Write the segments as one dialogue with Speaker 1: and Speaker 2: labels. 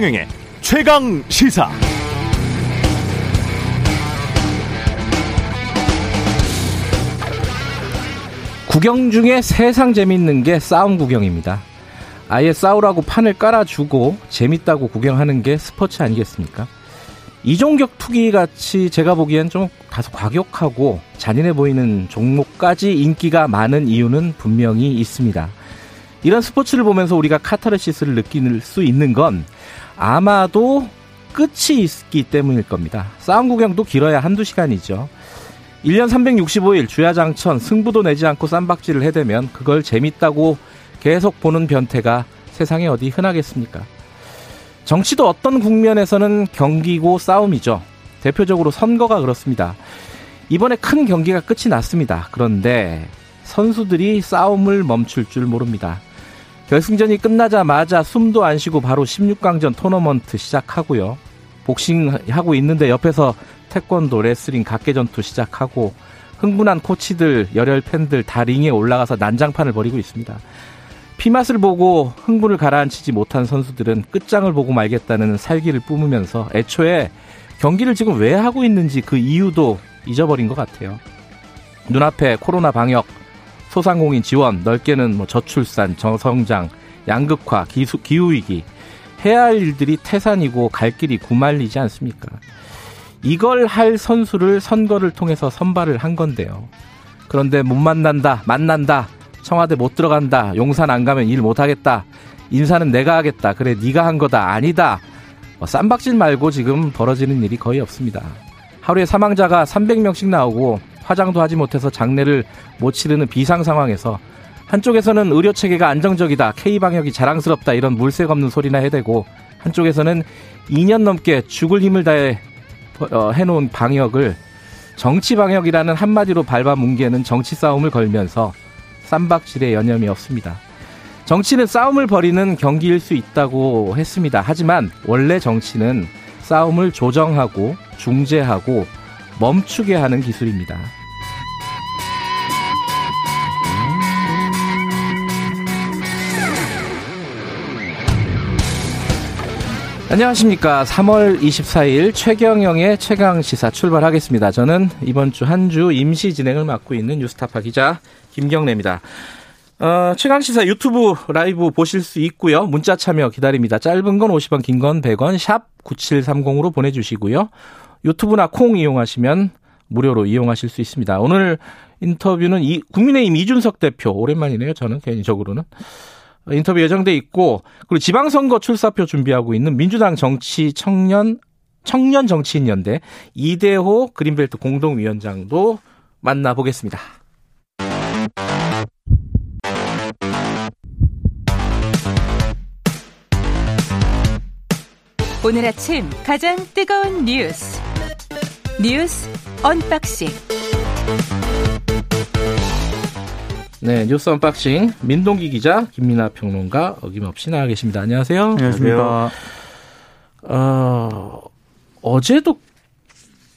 Speaker 1: 최경영의 최강 시사.
Speaker 2: 구경 중에 세상 재밌는 게 싸움 구경입니다. 아예 싸우라고 판을 깔아주고 재밌다고 구경하는 게 스포츠 아니겠습니까? 이종격 투기 같이 제가 보기엔 좀 다소 과격하고 잔인해 보이는 종목까지 인기가 많은 이유는 분명히 있습니다. 이런 스포츠를 보면서 우리가 카타르시스를 느낄 수 있는 건 아마도 끝이 있기 때문일 겁니다. 싸움 구경도 길어야 한두 시간이죠. 1년 365일 주야장천 승부도 내지 않고 쌈박질을 해대면 그걸 재밌다고 계속 보는 변태가 세상에 어디 흔하겠습니까? 정치도 어떤 국면에서는 경기고 싸움이죠. 대표적으로 선거가 그렇습니다. 이번에 큰 경기가 끝이 났습니다. 그런데 선수들이 싸움을 멈출 줄 모릅니다. 결승전이 끝나자마자 숨도 안 쉬고 바로 16강전 토너먼트 시작하고요. 복싱 하고 있는데 옆에서 태권도, 레슬링, 각계전투 시작하고 흥분한 코치들, 열혈 팬들 다 링에 올라가서 난장판을 벌이고 있습니다. 피맛을 보고 흥분을 가라앉히지 못한 선수들은 끝장을 보고 말겠다는 살기를 뿜으면서 애초에 경기를 지금 왜 하고 있는지 그 이유도 잊어버린 것 같아요. 눈앞에 코로나 방역, 소상공인 지원, 넓게는 뭐 저출산, 저성장, 양극화, 기수, 기후위기, 해야 할 일들이 태산이고 갈 길이 구말리지 않습니까? 이걸 할 선수를 선거를 통해서 선발을 한 건데요. 그런데 못 만난다, 만난다, 청와대 못 들어간다. 용산 안 가면 일 못 하겠다. 인사는 내가 하겠다. 그래 네가 한 거다. 아니다. 뭐 쌈박질 말고 지금 벌어지는 일이 거의 없습니다. 하루에 사망자가 300명씩 나오고 화장도 하지 못해서 장례를 못 치르는 비상 상황에서 한쪽에서는 의료 체계가 안정적이다. K 방역이 자랑스럽다. 이런 물색 없는 소리나 해대고 한쪽에서는 2년 넘게 죽을 힘을 다해 어, 해놓은 방역을 정치 방역이라는 한마디로 밟아 뭉개는 정치 싸움을 걸면서 쌈박질에 여념이 없습니다. 정치는 싸움을 벌이는 경기일 수 있다고 했습니다. 하지만 원래 정치는 싸움을 조정하고 중재하고 멈추게 하는 기술입니다. 안녕하십니까. 3월 24일 최경영의 최강 시사 출발하겠습니다. 저는 이번 주한주 임시 진행을 맡고 있는 뉴스타파 기자 김경래입니다. 어, 최강 시사 유튜브 라이브 보실 수 있고요. 문자 참여 기다립니다. 짧은 건 50원, 긴 건 100원, 샵 9730으로 보내 주시고요. 유튜브나 콩 이용하시면 무료로 이용하실 수 있습니다. 오늘 인터뷰는 이, 국민의힘 이준석 대표, 오랜만이네요. 저는 개인적으로는. 인터뷰 예정돼 있고, 그리고 지방선거 출사표 준비하고 있는 민주당 정치 청년, 청년 정치인 연대 이대호 그린벨트 공동위원장도 만나보겠습니다.
Speaker 3: 오늘 아침 가장 뜨거운 뉴스 뉴스 언박싱
Speaker 2: 네 뉴스 언박싱 민동기 기자 김민아 평론가 어김없이 나와 계십니다. 안녕하세요.
Speaker 4: 안녕하십니까.
Speaker 2: 어, 어제도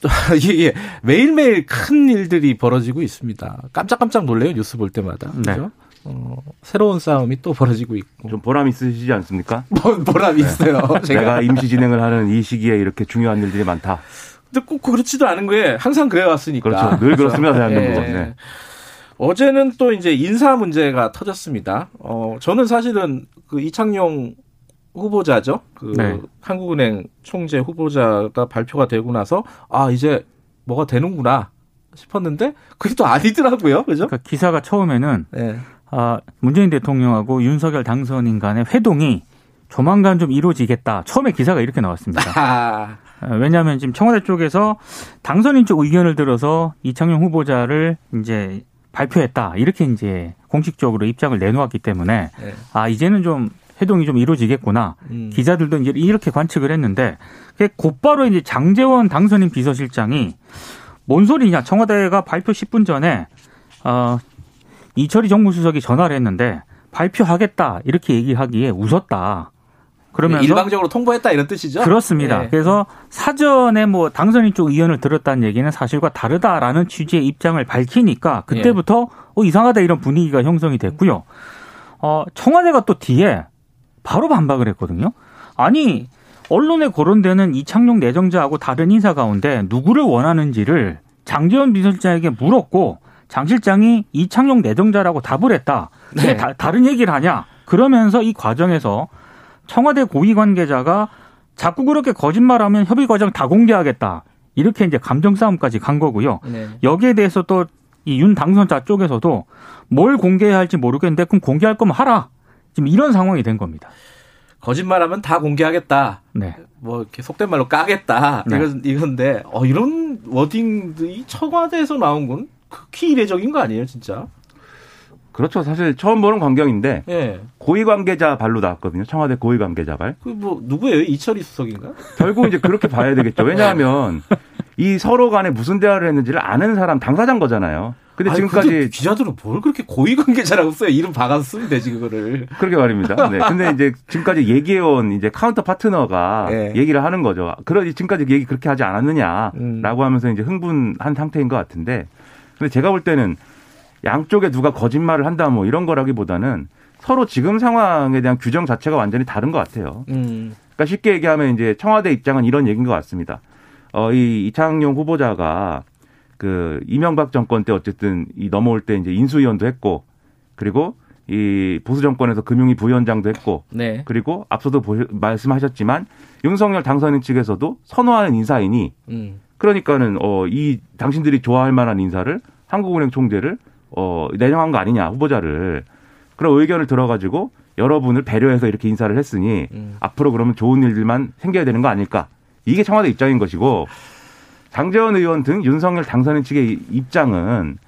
Speaker 2: 예, 예. 매일매일 큰 일들이 벌어지고 있습니다. 깜짝깜짝 놀래요 뉴스 볼 때마다.
Speaker 4: 네.
Speaker 2: 그죠? 어, 새로운 싸움이 또 벌어지고 있고.
Speaker 5: 좀 보람 있으시지 않습니까?
Speaker 2: 뭐, 보람 있어요. 제가.
Speaker 5: 내가 임시 진행을 하는 이 시기에 이렇게 중요한 일들이 많다.
Speaker 2: 근데 꼭 그렇지도 않은 거에 항상 그래 왔으니까.
Speaker 5: 그렇죠. 늘 그렇습니다, 대한민국은.
Speaker 2: 예.
Speaker 5: 네.
Speaker 2: 어제는 또 이제 인사 문제가 터졌습니다. 어, 저는 사실은 그 이창용 후보자죠. 그
Speaker 4: 네.
Speaker 2: 한국은행 총재 후보자가 발표가 되고 나서 아, 이제 뭐가 되는구나 싶었는데 그게 또 아니더라고요. 그죠?
Speaker 4: 그러니까 기사가 처음에는
Speaker 2: 네.
Speaker 4: 아, 문재인 대통령하고 윤석열 당선인 간의 회동이 조만간 좀 이루어지겠다. 처음에 기사가 이렇게 나왔습니다.
Speaker 2: 아,
Speaker 4: 아, 왜냐하면 지금 청와대 쪽에서 당선인 쪽 의견을 들어서 이창용 후보자를 이제 발표했다. 이렇게 이제 공식적으로 입장을 내놓았기 때문에
Speaker 2: 네.
Speaker 4: 아, 이제는 좀 회동이 좀 이루어지겠구나.
Speaker 2: 음.
Speaker 4: 기자들도 이제 이렇게 관측을 했는데 곧바로 이제 장재원 당선인 비서실장이 뭔 소리냐 청와대가 발표 10분 전에 어 이철희 정무수석이 전화를 했는데 발표하겠다 이렇게 얘기하기에 웃었다. 그러면서
Speaker 2: 일방적으로 통보했다 이런 뜻이죠?
Speaker 4: 그렇습니다.
Speaker 2: 네.
Speaker 4: 그래서 사전에 뭐 당선인 쪽 의견을 들었다는 얘기는 사실과 다르다라는 취지의 입장을 밝히니까 그때부터 어, 이상하다 이런 분위기가 형성이 됐고요. 어, 청와대가 또 뒤에 바로 반박을 했거든요. 아니 언론에 거론되는 이창용 내정자하고 다른 인사 가운데 누구를 원하는지를 장재원 비서실장에게 물었고 장 실장이 이창용 내정자라고 답을 했다.
Speaker 2: 네.
Speaker 4: 다, 다른 얘기를 하냐? 그러면서 이 과정에서 청와대 고위 관계자가 자꾸 그렇게 거짓말하면 협의 과정 다 공개하겠다. 이렇게 이제 감정 싸움까지 간 거고요.
Speaker 2: 네.
Speaker 4: 여기에 대해서 또 이 윤 당선자 쪽에서도 뭘 공개해야 할지 모르겠는데 그럼 공개할 거면 하라. 지금 이런 상황이 된 겁니다.
Speaker 2: 거짓말하면 다 공개하겠다.
Speaker 4: 네.
Speaker 2: 뭐 이렇게 속된 말로 까겠다.
Speaker 4: 네.
Speaker 2: 이건 이건데 어 이런 워딩들이 청와대에서 나온 건 극히 이례적인 거 아니에요, 진짜?
Speaker 5: 그렇죠. 사실 처음 보는 광경인데
Speaker 2: 예.
Speaker 5: 고위 관계자 발로 나왔거든요. 청와대 고위 관계자 발.
Speaker 2: 그 뭐 누구예요? 이철희 수석인가?
Speaker 5: 결국 이제 그렇게 봐야 되겠죠. 왜냐하면 이 서로 간에 무슨 대화를 했는지를 아는 사람 당사자인 거잖아요. 근데
Speaker 2: 아니,
Speaker 5: 지금까지
Speaker 2: 기자들은 뭘 그렇게 고위 관계자라고 써요? 이름 박아서 쓰면 되지 그거를.
Speaker 5: 그렇게 말입니다. 네. 근데 이제 지금까지 얘기해온 이제 counter partner가
Speaker 2: 예.
Speaker 5: 얘기를 하는 거죠. 그러 지금까지 얘기 그렇게 하지 않았느냐라고
Speaker 2: 음.
Speaker 5: 하면서 이제 흥분한 상태인 것 같은데. 근데 제가 볼 때는 양쪽에 누가 거짓말을 한다 뭐 이런 거라기보다는 서로 지금 상황에 대한 규정 자체가 완전히 다른 것 같아요.
Speaker 2: 음.
Speaker 5: 그러니까 쉽게 얘기하면 이제 청와대 입장은 이런 얘기인 것 같습니다. 어, 이 이창용 후보자가 그 이명박 정권 때 어쨌든 이 넘어올 때 이제 인수위원도 했고 그리고 이 보수 정권에서 금융위 부위원장도 했고
Speaker 2: 네.
Speaker 5: 그리고 앞서도 보- 말씀하셨지만 윤석열 당선인 측에서도 선호하는 인사이니
Speaker 2: 음.
Speaker 5: 그러니까는 어 이 당신들이 좋아할 만한 인사를 한국은행 총재를 어 내정한 거 아니냐 후보자를 그런 의견을 들어가지고 여러분을 배려해서 이렇게 인사를 했으니
Speaker 2: 음.
Speaker 5: 앞으로 그러면 좋은 일들만 생겨야 되는 거 아닐까 이게 청와대 입장인 것이고 장재원 의원 등 윤석열 당선인 측의 입장은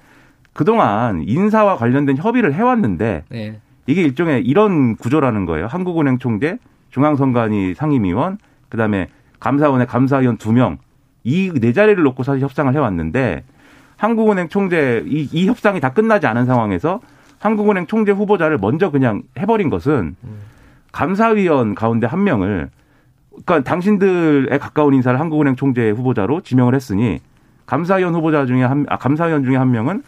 Speaker 5: 그동안 인사와 관련된 협의를 해왔는데
Speaker 2: 네.
Speaker 5: 이게 일종의 이런 구조라는 거예요. 한국은행 총재, 중앙선관위 상임위원, 그다음에 감사원의 감사위원 두 명, 이 네 자리를 놓고 사실 협상을 해왔는데 한국은행 총재 이, 이 협상이 다 끝나지 않은 상황에서 한국은행 총재 후보자를 먼저 그냥 해버린 것은 감사위원 가운데 한 명을 그러니까 당신들에 가까운 인사를 한국은행 총재 후보자로 지명을 했으니 감사위원 후보자 중에 한 아, 감사위원 중에 한 명은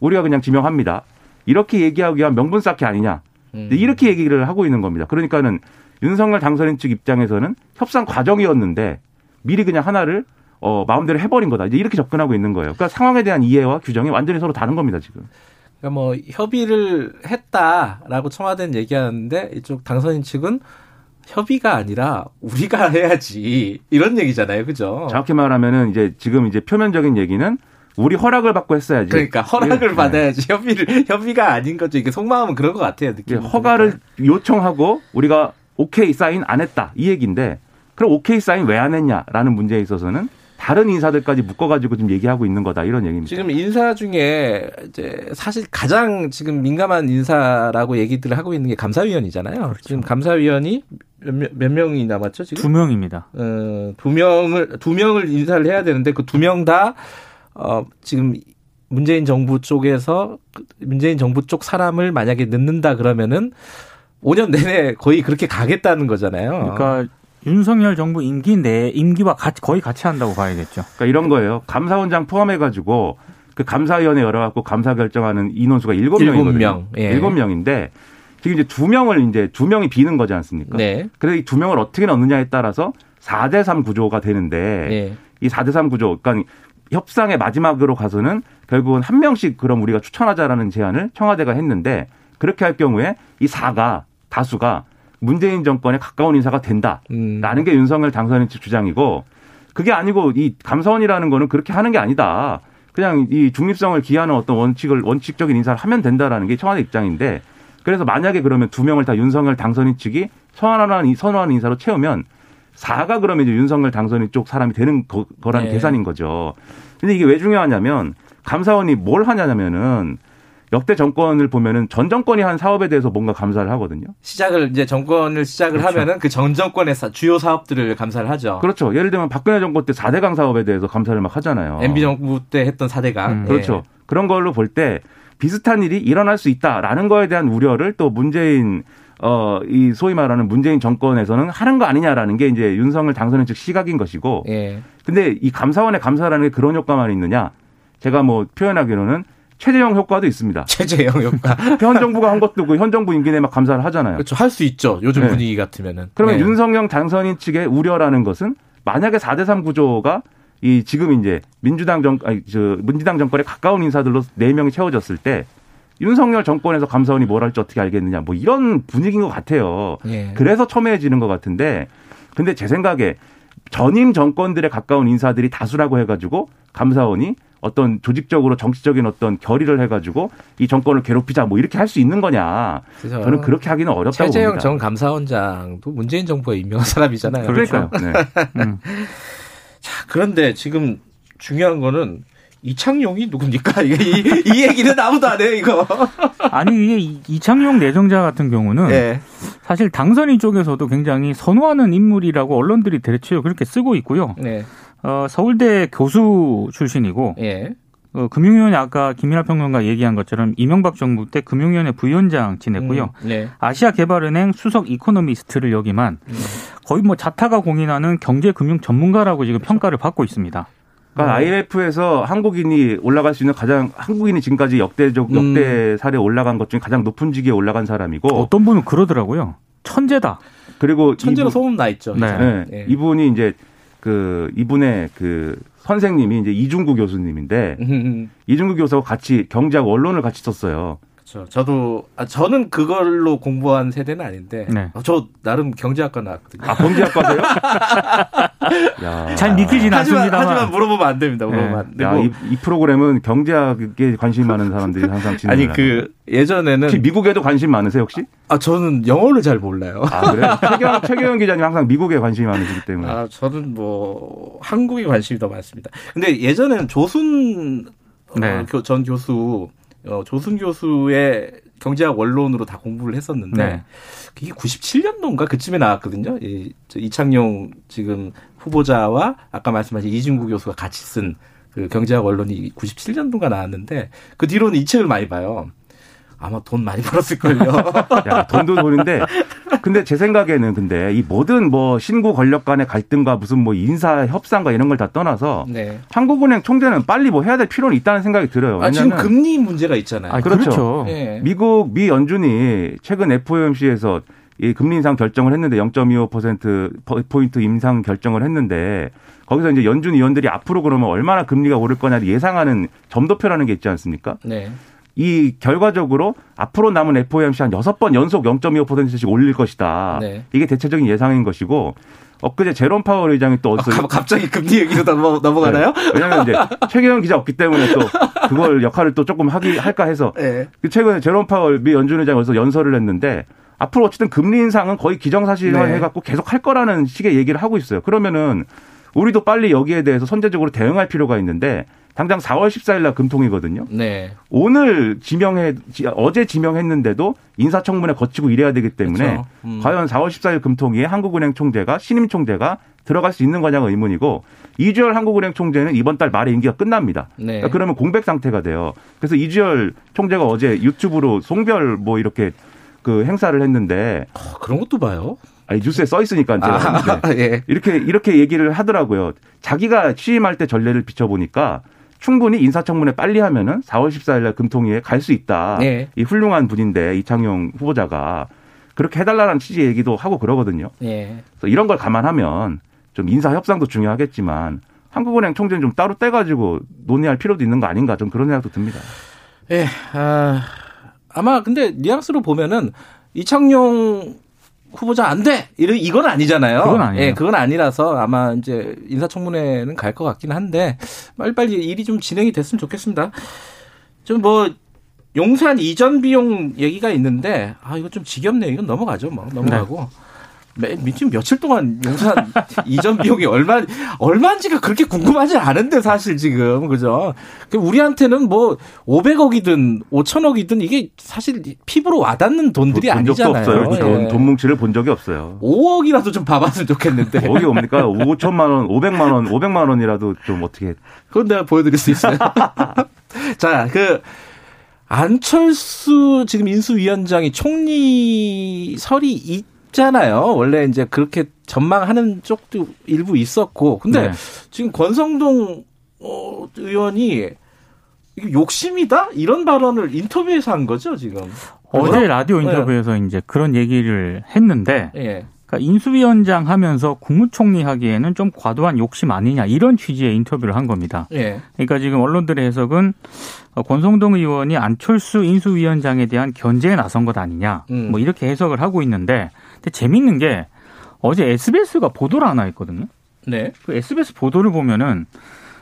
Speaker 5: 우리가 그냥 지명합니다. 이렇게 얘기하기 위한 명분 쌓기 아니냐.
Speaker 2: 음.
Speaker 5: 이렇게 얘기를 하고 있는 겁니다. 그러니까는 윤석열 당선인 측 입장에서는 협상 과정이었는데 미리 그냥 하나를 어, 마음대로 해버린 거다. 이제 이렇게 접근하고 있는 거예요. 그러니까 상황에 대한 이해와 규정이 완전히 서로 다른 겁니다, 지금.
Speaker 2: 그러니까 뭐 협의를 했다라고 청와대는 얘기하는데 이쪽 당선인 측은 협의가 아니라 우리가 해야지 이런 얘기잖아요, 그죠?
Speaker 5: 정확히 말하면은 이제 지금 이제 표면적인 얘기는 우리 허락을 받고 했어야지.
Speaker 2: 그러니까 허락을
Speaker 5: 네.
Speaker 2: 받아야지 협의를 협의가 아닌 거죠. 이게 속마음은 그런 것 같아요. 느낌.
Speaker 5: 허가를 요청하고 우리가 오케이 사인 안 했다 이 얘기인데 그럼 오케이 사인 왜 안 했냐라는 문제에 있어서는 다른 인사들까지 묶어가지고 지금 얘기하고 있는 거다 이런 얘기입니다.
Speaker 2: 지금 인사 중에 이제 사실 가장 지금 민감한 인사라고 얘기들을 하고 있는 게 감사위원이잖아요. 지금 감사위원이 몇, 명- 몇 명이 남았죠 지금?
Speaker 4: 두 명입니다.
Speaker 2: 어, 두 명을 두 명을 인사를 해야 되는데 그 두 명 다 어, 지금 문재인 정부 쪽에서 그 문재인 정부 쪽 사람을 만약에 넣는다 그러면은 5년 내내 거의 그렇게 가겠다는 거잖아요.
Speaker 4: 그러니까 윤석열 정부 임기 내 임기와 같이 거의 같이 한다고 봐야겠죠.
Speaker 5: 그러니까 이런 거예요. 감사원장 포함해가지고 그 감사위원회 열어갖고 감사 결정하는 인원수가 일곱
Speaker 2: 일곱
Speaker 5: 명이거든요.
Speaker 2: 명, 예.
Speaker 5: 일곱 명인데 지금 이제 두 명을 이제 두 명이 비는 거지 않습니까?
Speaker 2: 네.
Speaker 5: 그래서 이 두 명을 어떻게 넣느냐에 따라서 4대 3 구조가 되는데
Speaker 2: 예.
Speaker 5: 이 4대 3 구조, 그러니까 협상의 마지막으로 가서는 결국은 한 명씩 그럼 우리가 추천하자라는 제안을 청와대가 했는데 그렇게 할 경우에 이 4가 다수가 문재인 정권에 가까운 인사가 된다라는
Speaker 2: 음.
Speaker 5: 게 윤석열 당선인 측 주장이고 그게 아니고 이 감사원이라는 거는 그렇게 하는 게 아니다. 그냥 이 중립성을 기하는 어떤 원칙을 원칙적인 인사를 하면 된다라는 게 청와대 입장인데 그래서 만약에 그러면 두 명을 다 윤석열 당선인 측이 선언하는 이- 선언하는 인사로 채우면 4가 그러면 이제 윤석열 당선인 쪽 사람이 되는 거, 거라는
Speaker 2: 네.
Speaker 5: 계산인 거죠. 근데 이게 왜 중요하냐면 감사원이 뭘 하냐면은 역대 정권을 보면은 전 정권이 한 사업에 대해서 뭔가 감사를 하거든요.
Speaker 2: 시작을 이제 정권을 시작을
Speaker 5: 그렇죠.
Speaker 2: 하면은 그 전 정권의 사- 주요 사업들을 감사를 하죠.
Speaker 5: 그렇죠. 예를 들면 박근혜 정권 때 4대강 사업에 대해서 감사를 막 하잖아요.
Speaker 2: MB 정부 때 했던 사대강.
Speaker 4: 음,
Speaker 5: 그렇죠. 그런 걸로 볼 때 비슷한 일이 일어날 수 있다라는 거에 대한 우려를 또 문재인 어 이 소위 말하는 문재인 정권에서는 하는 거 아니냐라는 게 이제 윤석열 당선인 측 시각인 것이고
Speaker 2: 예.
Speaker 5: 근데 이 감사원의 감사라는 게 그런 효과만 있느냐? 제가 뭐 표현하기로는 최재형 효과도 있습니다.
Speaker 2: 최재형 효과.
Speaker 5: 현 정부가 한 것도 그 현 정부 임기 내에 막 감사를 하잖아요.
Speaker 2: 그렇죠. 할 수 있죠. 요즘
Speaker 5: 네.
Speaker 2: 분위기 같으면은.
Speaker 5: 그러면
Speaker 2: 네.
Speaker 5: 윤석열 당선인 측의 우려라는 것은 만약에 4대3 구조가 이 지금 이제 민주당 정 아니 저 민주당 정권에 가까운 인사들로 4명이 채워졌을 때 윤석열 정권에서 감사원이 뭘 할지 어떻게 알겠느냐 뭐 이런 분위기인 것 같아요.
Speaker 2: 예.
Speaker 5: 그래서 첨예해지는 것 같은데 근데 제 생각에 전임 정권들에 가까운 인사들이 다수라고 해가지고 감사원이 어떤 조직적으로 정치적인 어떤 결의를 해가지고 이 정권을 괴롭히자 뭐 이렇게 할 수 있는 거냐 저는 그렇게 하기는 어렵다고
Speaker 2: 최재형
Speaker 5: 봅니다.
Speaker 2: 전 감사원장도 문재인 정부에 임명한 사람이잖아요.
Speaker 5: 그러니까요. 네.
Speaker 4: 음.
Speaker 2: 자, 그런데 지금 중요한 거는 이창용이 누굽니까? 이, 이 얘기는 아무도 안 해요, 이거.
Speaker 4: 아니 이게 이- 이창용 내정자 같은 경우는
Speaker 2: 예.
Speaker 4: 사실 당선인 쪽에서도 굉장히 선호하는 인물이라고 언론들이 대체로 그렇게 쓰고 있고요.
Speaker 2: 네.
Speaker 4: 어, 서울대 교수 출신이고
Speaker 2: 예.
Speaker 4: 어, 금융위원회 아까 김민하 평론가 얘기한 것처럼 이명박 정부 때 금융위원회 부위원장 지냈고요.
Speaker 2: 음, 네.
Speaker 4: 아시아개발은행 수석 이코노미스트를 역임한 거의 뭐 자타가 공인하는 경제금융 전문가라고 지금 평가를 받고 있습니다.
Speaker 5: 그러니까 IMF에서 한국인이 올라갈 수 있는 가장 한국인이 지금까지 역대적
Speaker 2: 음.
Speaker 5: 역대 사례 올라간 것 중에 가장 높은 직위에 올라간 사람이고
Speaker 4: 어떤 분은 그러더라고요. 천재다.
Speaker 5: 그리고
Speaker 2: 천재로
Speaker 5: 이분-
Speaker 2: 소문 나 있죠.
Speaker 4: 네.
Speaker 5: 네,
Speaker 2: 예.
Speaker 5: 이분이 이제 그 이분의 그 선생님이 이제 이중구 교수님인데
Speaker 2: 음,
Speaker 5: 이중구 교수하고 같이 경제학 원론을 같이 썼어요.
Speaker 2: 그렇죠. 저도 아, 저는 그걸로 공부한 세대는 아닌데
Speaker 4: 네.
Speaker 2: 어, 저 나름 경제학과 나왔거든요.
Speaker 5: 아 경제학과세요? 야.
Speaker 4: 잘 믿기진
Speaker 2: 하지만
Speaker 4: 않습니다만.
Speaker 2: 하지만 물어보면 안 됩니다. 물어보면
Speaker 4: 네.
Speaker 2: 안 되고.
Speaker 5: 야, 이, 이 프로그램은 경제학에 관심 많은 사람들이 항상 진행.
Speaker 2: 아니 그 예전에는
Speaker 5: 혹시 미국에도 관심 많으세요 혹시?
Speaker 2: 아 저는 영어를 잘 몰라요.
Speaker 5: 아 그래요? 최경 최경영 기자님 항상 미국에 관심이 많으시기 때문에.
Speaker 2: 아, 저는 뭐 한국에 관심이 더 많습니다. 근데 예전에는 조순 어,
Speaker 4: 네.
Speaker 2: 교- 전 교수, 어, 조순 교수의 경제학 원론으로 다 공부를 했었는데
Speaker 4: 네.
Speaker 2: 그게 97년도인가 그쯤에 나왔거든요. 이저 이창용 지금 후보자와 아까 말씀하신 이진구 교수가 같이 쓴 그 경제학 원론이 97년도가 나왔는데 그 뒤로는 이 책을 많이 봐요. 아마 돈 많이 벌었을걸요.
Speaker 5: 야, 돈도 돈인데. 근데 제 생각에는 근데 이 모든 뭐 신구 권력 간의 갈등과 무슨 뭐 인사 협상과 이런 걸 다 떠나서
Speaker 2: 네.
Speaker 5: 한국은행 총재는 빨리 뭐 해야 될 필요는 있다는 생각이 들어요.
Speaker 2: 아, 지금
Speaker 5: 왜냐하면
Speaker 2: 금리 문제가 있잖아요.
Speaker 4: 아,
Speaker 5: 그렇죠.
Speaker 4: 그렇죠.
Speaker 2: 예.
Speaker 5: 미국 미 연준이 최근 FOMC에서 이 금리 인상 결정을 했는데 0.25% 포인트 인상 결정을 했는데 거기서 이제 연준 위원들이 앞으로 그러면 얼마나 금리가 오를 거냐를 예상하는 점도표라는 게 있지 않습니까?
Speaker 2: 네.
Speaker 5: 이 결과적으로 앞으로 남은 FOMC 한 6번 연속 0.25%씩 올릴 것이다.
Speaker 2: 네.
Speaker 5: 이게 대체적인 예상인 것이고 엊그제 제롬 파월 의장이 또
Speaker 2: 아,
Speaker 5: 어디서
Speaker 2: 가- 갑자기 금리 얘기로 넘어, 넘어 가나요?
Speaker 5: 네. 왜냐하면 이제 최경영 기자 없기 때문에 또 그걸 역할을 또 조금 하기 할까 해서
Speaker 2: 네.
Speaker 5: 그 최근에 제롬 파월 미 연준 의장에서 연설을 했는데 앞으로 어쨌든 금리 인상은 거의 기정사실화
Speaker 2: 네.
Speaker 5: 해갖고 계속 할 거라는 식의 얘기를 하고 있어요. 그러면은 우리도 빨리 여기에 대해서 선제적으로 대응할 필요가 있는데 당장 4월 14일 날 금통이거든요.
Speaker 2: 네.
Speaker 5: 오늘 지명해 지- 어제 지명했는데도 인사청문회 거치고 이래야 되기 때문에
Speaker 2: 그렇죠. 음.
Speaker 5: 과연 4월 14일 금통위에 한국은행 총재가 신임 총재가 들어갈 수 있는 거냐가 의문이고 이주열 한국은행 총재는 이번 달 말에 임기가 끝납니다.
Speaker 2: 네.
Speaker 5: 그러니까 그러면 공백 상태가 돼요. 그래서 이주열 총재가 어제 유튜브로 송별 뭐 이렇게 그 행사를 했는데
Speaker 2: 어, 그런 것도 봐요.
Speaker 5: 아니 뉴스에 써 있으니까 제가
Speaker 2: 아, 예.
Speaker 5: 이렇게 이렇게 얘기를 하더라고요. 자기가 취임할 때 전례를 비춰보니까 충분히 인사청문회 빨리 하면은 4월 14일 날 금통위에 갈 수 있다.
Speaker 2: 네.
Speaker 5: 이 훌륭한 분인데 이창용 후보자가 그렇게 해달라는 취지의 얘기도 하고 그러거든요.
Speaker 2: 예.
Speaker 5: 그래서 이런 걸 감안하면 좀 인사 협상도 중요하겠지만 한국은행 총재는 좀 따로 떼가지고 논의할 필요도 있는 거 아닌가 좀 그런 생각도 듭니다.
Speaker 2: 예. 아, 아마 근데 뉘앙스로 보면은 이창용 후보자 안 돼! 이런, 이건 아니잖아요.
Speaker 4: 그건 아니에요.
Speaker 2: 예, 그건 아니라서 아마 이제 인사청문회는 갈 것 같긴 한데 빨리빨리 일이 좀 진행이 됐으면 좋겠습니다. 좀 뭐, 용산 이전 비용 얘기가 있는데, 아, 이거 좀 지겹네. 이건 넘어가죠. 뭐, 넘어가고. 매, 지금 며칠 동안 용산 이전 비용이 얼마, 얼마인지가 그렇게 궁금하지 않은데, 사실 지금. 그죠? 그 우리한테는 뭐, 500억이든 5천억이든 이게 사실 피부로 와닿는 돈들이
Speaker 5: 본 적도
Speaker 2: 아니잖아요.
Speaker 5: 없어요. 돈,
Speaker 2: 예.
Speaker 5: 돈 뭉치를 본 적이 없어요.
Speaker 2: 5억이라도 좀 봐봤으면 좋겠는데.
Speaker 5: 어디 옵니까? 5천만 원, 500만 원, 500만 원이라도 좀 어떻게
Speaker 2: 그건 내가 보여드릴 수 있어요. 자, 그, 안철수 지금 인수위원장이 총리설이 있잖아요. 원래 이제 그렇게 전망하는 쪽도 일부 있었고. 근데
Speaker 4: 네.
Speaker 2: 지금 권성동 어, 의원이 욕심이다 이런 발언을 인터뷰에서 한 거죠 지금.
Speaker 4: 어제 라디오 인터뷰에서 네. 이제 그런 얘기를 했는데
Speaker 2: 예.
Speaker 4: 그러니까 인수위원장 하면서 국무총리 하기에는 좀 과도한 욕심 아니냐 이런 취지의 인터뷰를 한 겁니다.
Speaker 2: 예.
Speaker 4: 그러니까 지금 언론들의 해석은 권성동 의원이 안철수 인수위원장에 대한 견제에 나선 것 아니냐
Speaker 2: 음.
Speaker 4: 뭐 이렇게 해석을 하고 있는데 근데 재밌는 게 어제 SBS가 보도를 하나 했거든요.
Speaker 2: 네.
Speaker 4: 그 SBS 보도를 보면은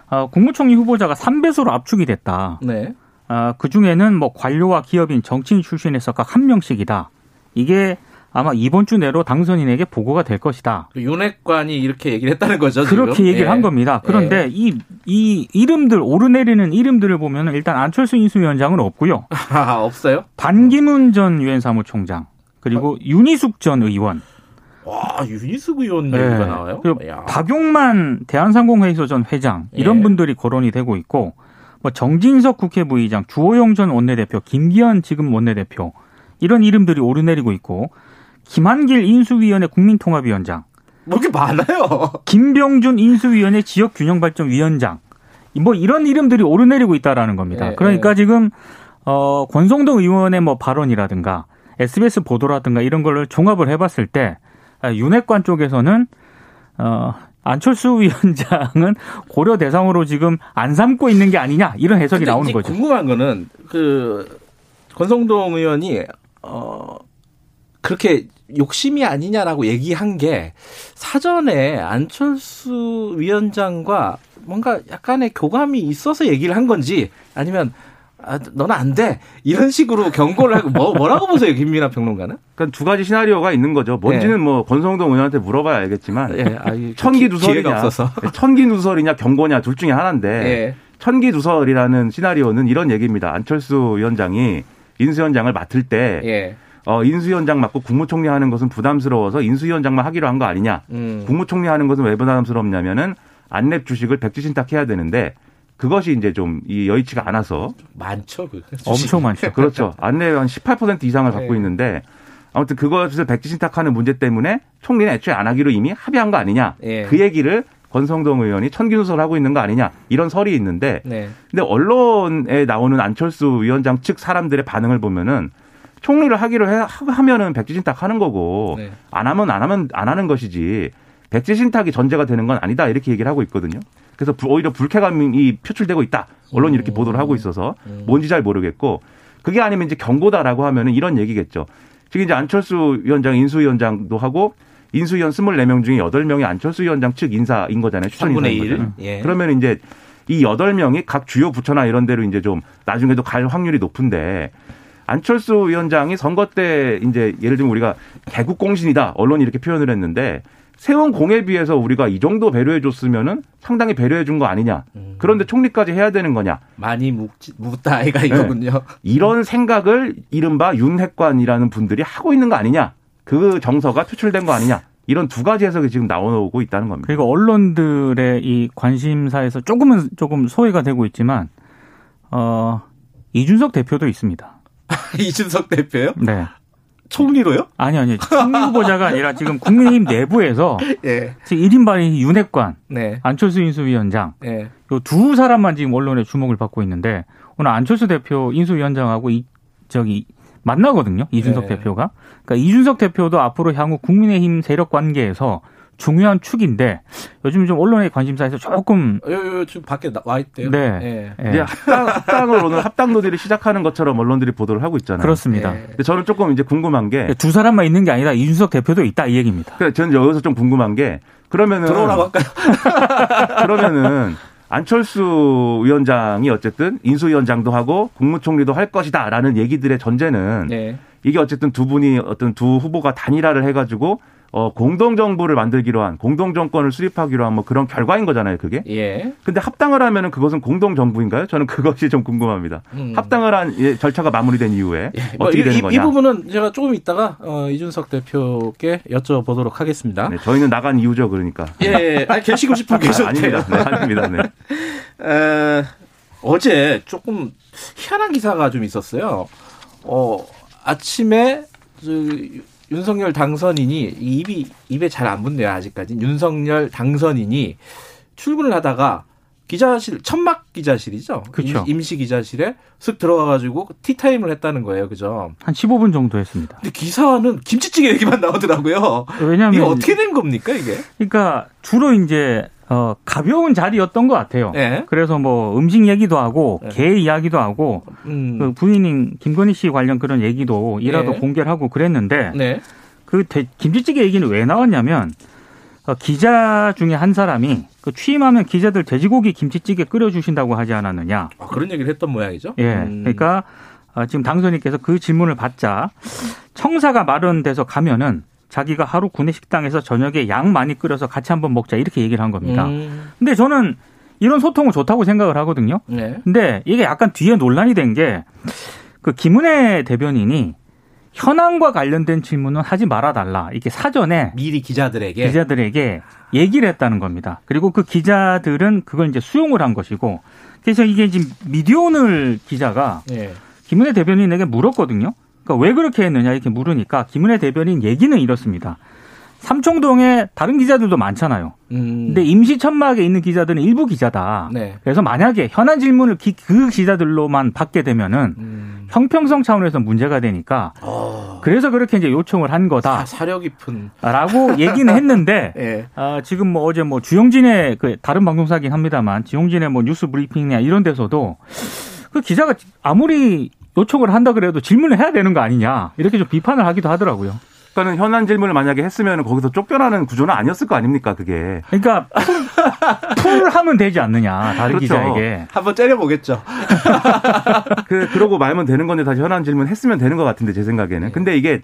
Speaker 4: 어, 국무총리 후보자가 3배수로 압축이 됐다.
Speaker 2: 네.
Speaker 4: 아, 그 중에는 뭐 관료와 기업인 정치인 출신에서 각 한 명씩이다. 이게 아마 이번 주 내로 당선인에게 보고가 될 것이다.
Speaker 2: 그 윤핵관이 이렇게 얘기를 했다는 거죠.
Speaker 4: 그렇게
Speaker 2: 지금?
Speaker 4: 얘기를
Speaker 2: 예.
Speaker 4: 한 겁니다. 그런데 이, 이 이름들, 오르내리는 이름들을 보면 일단 안철수 인수위원장은 없고요.
Speaker 2: 아, 없어요?
Speaker 4: 반기문 전 유엔 사무총장, 그리고 윤희숙 전 의원,
Speaker 2: 와 윤희숙 의원 얘기가
Speaker 4: 네.
Speaker 2: 나와요.
Speaker 4: 그리고
Speaker 2: 야.
Speaker 4: 박용만 대한상공회의소 전 회장 이런
Speaker 2: 예.
Speaker 4: 분들이 거론이 되고 있고 뭐 정진석 국회 부의장, 주호영 전 원내대표, 김기현 지금 원내대표 이런 이름들이 오르내리고 있고 김한길 인수위원회 국민통합위원장,
Speaker 2: 뭐 이렇게 많아요.
Speaker 4: 김병준 인수위원회 지역균형발전위원장 뭐 이런 이름들이 오르내리고 있다라는 겁니다.
Speaker 2: 예,
Speaker 4: 그러니까
Speaker 2: 예.
Speaker 4: 지금 어 권성동 의원의 뭐 발언이라든가 SBS 보도라든가 이런 걸 종합을 해봤을 때 아, 윤핵관 쪽에서는 어 안철수 위원장은 고려 대상으로 지금 안 삼고 있는 게 아니냐 이런 해석이 나오는 거죠.
Speaker 2: 궁금한 거는 그 권성동 의원이 어 그렇게 욕심이 아니냐라고 얘기한 게 사전에 안철수 위원장과 뭔가 약간의 교감이 있어서 얘기를 한 건지 아니면 아, 너는 안 돼. 이런 식으로 경고를 하고 뭐, 뭐라고 보세요, 김민아 평론가는?
Speaker 5: 그러니까 두 가지 시나리오가 있는 거죠. 뭔지는 뭐 권성동 의원한테 물어봐야 알겠지만
Speaker 2: 예, 아, 이
Speaker 5: 천기
Speaker 2: 기-
Speaker 5: 누설이냐,
Speaker 2: 없어서.
Speaker 5: 천기 누설이냐 경고냐 둘 중에 하나인데
Speaker 2: 예.
Speaker 5: 천기 누설이라는 시나리오는 이런 얘기입니다. 안철수 위원장이 인수위원장을 맡을 때
Speaker 2: 예.
Speaker 5: 어, 인수위원장 맡고 국무총리 하는 것은 부담스러워서 인수위원장만 하기로 한 거 아니냐.
Speaker 2: 음.
Speaker 5: 국무총리 하는 것은 왜 부담스럽냐면은 안랩 주식을 백지신탁해야 되는데 그것이 이제 좀 이 여의치가 않아서
Speaker 2: 많죠, 그.
Speaker 4: 엄청 많죠.
Speaker 5: 그렇죠. 안랩 한18% 이상을 갖고
Speaker 2: 네.
Speaker 5: 있는데 아무튼 그것을 백지 신탁하는 문제 때문에 총리는 애초에 안 하기로 이미 합의한 거 아니냐.
Speaker 2: 예.
Speaker 5: 그 얘기를 권성동 의원이 천기누설 하고 있는 거 아니냐 이런 설이 있는데
Speaker 2: 네.
Speaker 5: 근데 언론에 나오는 안철수 위원장 측 사람들의 반응을 보면은 총리를 하기로 해, 하면은 백지신탁 하는 거고
Speaker 2: 네.
Speaker 5: 안 하면 안 하면 안 하는 것이지 백지신탁이 전제가 되는 건 아니다 이렇게 얘기를 하고 있거든요. 그래서 불- 오히려 불쾌감이 표출되고 있다. 언론이 이렇게 보도를 하고 있어서 뭔지 잘 모르겠고 그게 아니면 이제 경고다라고 하면은 이런 얘기겠죠. 지금 이제 안철수 위원장 인수 위원장도 하고 인수위원 24명 중에 8명이 안철수 위원장 측 인사인 거잖아요. 추천
Speaker 2: 3분의
Speaker 5: 인사인
Speaker 2: 1.
Speaker 5: 거잖아요.
Speaker 2: 예.
Speaker 5: 그러면 이제 이 8명이 각 주요 부처나 이런 데로 이제 좀 나중에도 갈 확률이 높은데 안철수 위원장이 선거 때 이제 예를 들면 우리가 개국 공신이다. 언론이 이렇게 표현을 했는데 세운 공에 비해서 우리가 이 정도 배려해 줬으면은 상당히 배려해 준 거 아니냐. 그런데 총리까지 해야 되는 거냐.
Speaker 2: 많이 묵지, 묵다 아이가 이거군요.
Speaker 5: 이런 생각을 이른바 윤핵관이라는 분들이 하고 있는 거 아니냐. 그 정서가 표출된 거 아니냐. 이런 두 가지 해석이 지금 나오고 있다는 겁니다.
Speaker 4: 그리고 언론들의 이 관심사에서 조금은 조금 소외가 되고 있지만 어 이준석 대표도 있습니다.
Speaker 2: 이준석 대표요?
Speaker 4: 네.
Speaker 2: 총리로요?
Speaker 4: 아니 아니 총리 후보자가 아니라 지금 국민의힘 내부에서
Speaker 2: 예.
Speaker 4: 지금 1인발이 윤핵관,
Speaker 2: 네.
Speaker 4: 안철수 인수위원장
Speaker 2: 예.
Speaker 4: 요두 사람만 지금 언론의 주목을 받고 있는데 오늘 안철수 대표 인수위원장하고 이 저기 만나거든요. 이준석
Speaker 2: 네.
Speaker 4: 대표가. 그러니까 이준석 대표도 앞으로 향후 국민의힘 세력 관계에서 중요한 축인데 요즘 좀 언론의 관심사에서 조금
Speaker 2: 요, 요, 지금 밖에 나- 와 있대요.
Speaker 4: 네.
Speaker 2: 예.
Speaker 4: 예,
Speaker 5: 이제 합당, 합당을 오늘 합당 논의를 시작하는 것처럼 언론들이 보도를 하고 있잖아요.
Speaker 4: 그렇습니다.
Speaker 2: 예.
Speaker 5: 근데 저는 조금 이제 궁금한 게
Speaker 4: 두 사람만 있는 게 아니라 이준석 대표도 있다 이 얘기입니다.
Speaker 5: 그러니까 저는 여기서 좀 궁금한 게 그러면은
Speaker 2: 들어오라고 할까요?
Speaker 5: 그러면은 안철수 위원장이 어쨌든 인수위원장도 하고 국무총리도 할 것이다라는 얘기들의 전제는
Speaker 2: 네.
Speaker 5: 이게 어쨌든 두 분이 어떤 두 후보가 단일화를 해가지고 어 공동 정부를 만들기로 한 공동 정권을 수립하기로 한 뭐 그런 결과인 거잖아요, 그게.
Speaker 2: 예.
Speaker 5: 근데 합당을 하면은 그것은 공동 정부인가요? 저는 그것이 좀 궁금합니다.
Speaker 2: 음.
Speaker 5: 합당을 한 예, 절차가 마무리된 이후에
Speaker 2: 뭐
Speaker 5: 어떻게
Speaker 2: 이,
Speaker 5: 되는
Speaker 2: 이-
Speaker 5: 거냐?
Speaker 2: 이 부분은 제가 조금 있다가 어, 이준석 대표께 여쭤보도록 하겠습니다.
Speaker 5: 네, 저희는 나간 이유죠, 그러니까.
Speaker 2: 예, 예. 아니, 계시고 싶으면 계셔도
Speaker 5: 아. 아닙니다. 네, 아닙니다. 네.
Speaker 2: 에, 어제 조금 희한한 기사가 좀 있었어요. 어, 아침에 저, 윤석열 당선인이 입이 입에 잘 안 붙네요 아직까지. 윤석열 당선인이 출근을 하다가 기자실 천막 기자실이죠.
Speaker 4: 그쵸.
Speaker 2: 임시 기자실에 슥 들어가 가지고 티타임을 했다는 거예요. 그죠?
Speaker 4: 한 15분 정도 했습니다.
Speaker 2: 근데 기사는 김치찌개 얘기만 나오더라고요.
Speaker 4: 왜냐하면
Speaker 2: 이게 어떻게 된 겁니까 이게?
Speaker 4: 그러니까 주로 이제 어, 가벼운 자리였던 것 같아요.
Speaker 2: 네.
Speaker 4: 그래서 뭐 음식 얘기도 하고
Speaker 2: 네.
Speaker 4: 개 이야기도 하고
Speaker 2: 음.
Speaker 4: 그 부인인 김건희 씨 관련 그런 얘기도 이라도
Speaker 2: 네.
Speaker 4: 공개를 하고 그랬는데
Speaker 2: 네.
Speaker 4: 그 대- 김치찌개 얘기는 왜 나왔냐면 어, 기자 중에 한 사람이 그 취임하면 기자들 돼지고기 김치찌개 끓여주신다고 하지 않았느냐.
Speaker 2: 아, 그런 얘기를 했던 모양이죠.
Speaker 4: 예.
Speaker 2: 음.
Speaker 4: 그러니까 어, 지금 당선인께서 그 질문을 받자 청사가 마련돼서 가면은 자기가 하루 구내 식당에서 저녁에 양 많이 끓여서 같이 한번 먹자 이렇게 얘기를 한 겁니다.
Speaker 2: 음.
Speaker 4: 근데 저는 이런 소통은 좋다고 생각을 하거든요.
Speaker 2: 네.
Speaker 4: 근데 이게 약간 뒤에 논란이 된 게 그 김은혜 대변인이 현황과 관련된 질문은 하지 말아달라. 이렇게 사전에
Speaker 2: 미리 기자들에게
Speaker 4: 기자들에게 얘기를 했다는 겁니다. 그리고 그 기자들은 그걸 이제 수용을 한 것이고 그래서 이게 지금 미디어오늘 기자가
Speaker 2: 예.
Speaker 4: 김은혜 대변인에게 물었거든요. 그러니까 왜 그렇게 했느냐 이렇게 물으니까 김은혜 대변인 얘기는 이렇습니다. 삼청동에 다른 기자들도 많잖아요.
Speaker 2: 음.
Speaker 4: 근데 임시 천막에 있는 기자들은 일부 기자다.
Speaker 2: 네.
Speaker 4: 그래서 만약에 현안 질문을 기- 그 기자들로만 받게 되면은
Speaker 2: 음.
Speaker 4: 형평성 차원에서 문제가 되니까
Speaker 2: 어.
Speaker 4: 그래서 그렇게 이제 요청을 한
Speaker 2: 사, 사려 깊은.
Speaker 4: 거다라고 얘기는 했는데
Speaker 2: 예.
Speaker 4: 아, 지금 뭐 어제 뭐 주영진의 그 다른 방송사긴 합니다만 주영진의 뭐 뉴스 브리핑이나 이런 데서도 그 기자가 아무리 요청을 한다 그래도 질문을 해야 되는 거 아니냐 이렇게 좀 비판을 하기도 하더라고요.
Speaker 5: 그러니까는 현안 질문을 만약에 했으면 거기서 쫓겨나는 구조는 아니었을 거 아닙니까 그게.
Speaker 4: 그러니까 pool, pool 하면 되지 않느냐 다른
Speaker 5: 그렇죠.
Speaker 4: 기자에게.
Speaker 2: 한번 째려보겠죠.
Speaker 5: 그 그러고 말면 되는 건데 다시 현안 질문 했으면 되는 것 같은데 제 생각에는.
Speaker 2: 네.
Speaker 5: 근데 이게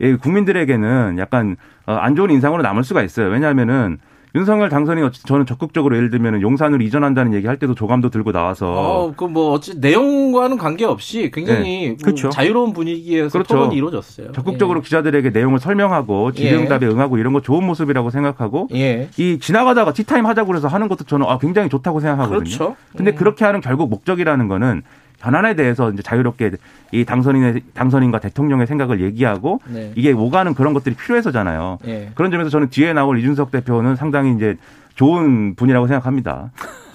Speaker 5: 예, 국민들에게는 약간 어, 안 좋은 인상으로 남을 수가 있어요. 왜냐하면은 윤석열 당선이 어찌- 저는 적극적으로 예를 들면 용산으로 이전한다는 얘기 할 때도 조감도 들고 나와서
Speaker 2: 어, 그뭐 어찌 내용과는 관계없이 굉장히 뭐
Speaker 4: 그렇죠.
Speaker 2: 자유로운 분위기에서
Speaker 5: 그렇죠.
Speaker 2: 토론이 이루어졌어요.
Speaker 5: 적극적으로 기자들에게 내용을 설명하고 질의응답에 응하고 이런 거 좋은 모습이라고 생각하고
Speaker 2: 예. 예.
Speaker 5: 이 지나가다가 티타임 하자고 그래서 하는 것도 저는 아, 굉장히 좋다고 생각하거든요.
Speaker 2: 그렇죠.
Speaker 5: 근데
Speaker 2: 음.
Speaker 5: 그렇게 하는 결국 목적이라는 거는 현안에 대해서 이제 자유롭게 이 당선인의 당선인과 대통령의 생각을 얘기하고
Speaker 2: 네.
Speaker 5: 이게 오가는 그런 것들이 필요해서잖아요.
Speaker 2: 예.
Speaker 5: 그런 점에서 저는 뒤에 나올 이준석 대표는 상당히 이제 좋은 분이라고 생각합니다.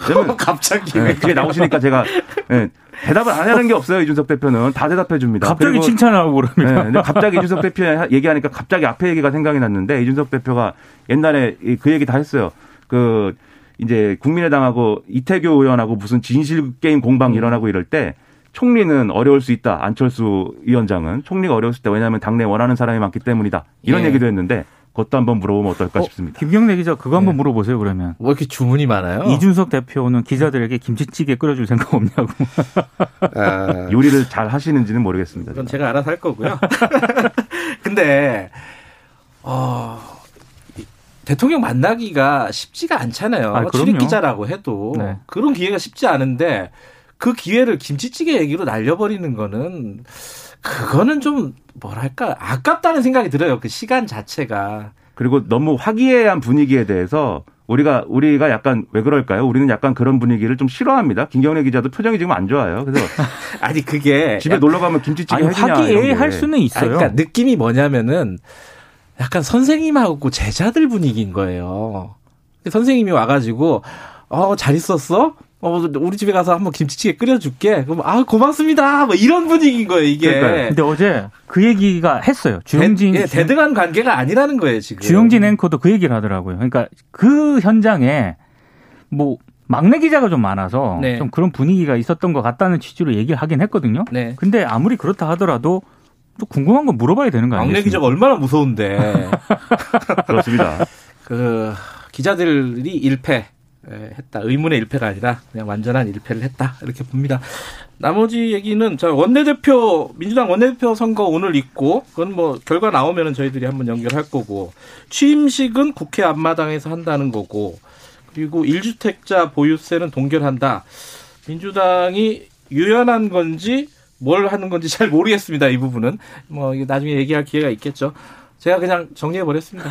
Speaker 5: 왜냐면
Speaker 2: 갑자기
Speaker 5: 예, 뒤에 나오시니까 제가 예, 대답을 안 하는 게 없어요. 이준석 대표는 다 대답해 줍니다.
Speaker 4: 갑자기
Speaker 5: 그리고
Speaker 4: 칭찬하고 그럽니다.
Speaker 5: 네, 갑자기 이준석 대표 얘기하니까 갑자기 앞에 얘기가 생각이 났는데 이준석 대표가 옛날에 이- 그 얘기 다 했어요. 그 이제 국민의당하고 이태규 의원하고 무슨 진실 게임 공방 일어나고 이럴 때 총리는 어려울 수 있다. 안철수 위원장은 총리가 어려울 수 있다. 왜냐하면 당내 원하는 사람이 많기 때문이다. 이런
Speaker 2: 예.
Speaker 5: 얘기도 했는데 그것도 한번 물어보면 어떨까
Speaker 4: 어,
Speaker 5: 싶습니다.
Speaker 4: 김경래 기자 그거 한번 물어보세요 그러면.
Speaker 2: 뭐 이렇게 주문이 많아요?
Speaker 4: 이준석 대표는 기자들에게 김치찌개 끓여줄 생각 없냐고.
Speaker 2: 아,
Speaker 5: 요리를 잘 하시는지는 모르겠습니다.
Speaker 2: 그건 제가 알아서 할 거고요. 근데 어, 이- 대통령 만나기가 쉽지가 않잖아요.
Speaker 4: 아.
Speaker 2: 출입 기자라고 해도
Speaker 4: 네.
Speaker 2: 그런 기회가 쉽지 않은데 그 기회를 김치찌개 얘기로 날려버리는 거는 그거는 좀 뭐랄까 아깝다는 생각이 들어요. 그 시간 자체가.
Speaker 5: 그리고 너무 화기애애한 분위기에 대해서 우리가 우리가 약간 왜 그럴까요? 우리는 약간 그런 분위기를 좀 싫어합니다. 김경래 기자도 표정이 지금 안 좋아요. 그래서
Speaker 2: 아니 그게
Speaker 5: 집에 놀러 가면 김치찌개
Speaker 4: 아니
Speaker 5: 해주냐
Speaker 4: 화기애애
Speaker 5: 이런 게.
Speaker 4: 할 수는
Speaker 2: 아니,
Speaker 4: 있어요.
Speaker 2: 그러니까 느낌이 뭐냐면은 약간 선생님하고 제자들 분위기인 거예요. 선생님이 와가지고 어 잘 있었어? 어 우리 집에 가서 한번 김치찌개 끓여줄게. 그럼 아 고맙습니다. 뭐 이런 분위기인 거예요 이게.
Speaker 5: 그러니까요.
Speaker 4: 근데 어제 그 얘기가 했어요. 주영진
Speaker 2: 대, 예, 대등한 관계가 아니라는 거예요 지금.
Speaker 4: 주영진 앵커도 그 얘기를 하더라고요. 그러니까 그 현장에 뭐 막내 기자가 좀 많아서
Speaker 2: 네.
Speaker 4: 좀 그런 분위기가 있었던 것 같다는 취지로 얘기를 하긴 했거든요.
Speaker 2: 네.
Speaker 4: 근데 아무리 그렇다 하더라도 또 궁금한 건 물어봐야 되는 거
Speaker 2: 막내
Speaker 4: 아니겠습니까?
Speaker 2: 기자가 얼마나 무서운데.
Speaker 5: 그렇습니다.
Speaker 2: 그 기자들이 일패 예, 했다. 의문의 일패가 아니라 그냥 완전한 일패를 했다. 이렇게 봅니다. 나머지 얘기는 자 원내대표 민주당 원내대표 선거 오늘 있고 그건 뭐 결과 나오면은 저희들이 한번 연결할 거고 취임식은 국회 앞마당에서 한다는 거고 그리고 1주택자 보유세는 동결한다. 민주당이 유연한 건지 뭘 하는 건지 잘 모르겠습니다. 이 부분은 뭐 나중에 얘기할 기회가 있겠죠. 제가 그냥 정리해 버렸습니다.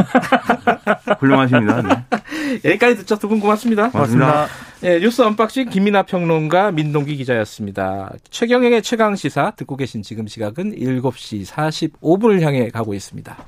Speaker 5: 훌륭하십니다. 네.
Speaker 2: 여기까지 듣죠. 두분 고맙습니다.
Speaker 5: 고맙습니다.
Speaker 2: 예, 뉴스 언박싱 김민아 평론가 민동기 기자였습니다. 최경영의 최강 시사 듣고 계신 지금 시각은 7시 45분을 향해 가고 있습니다.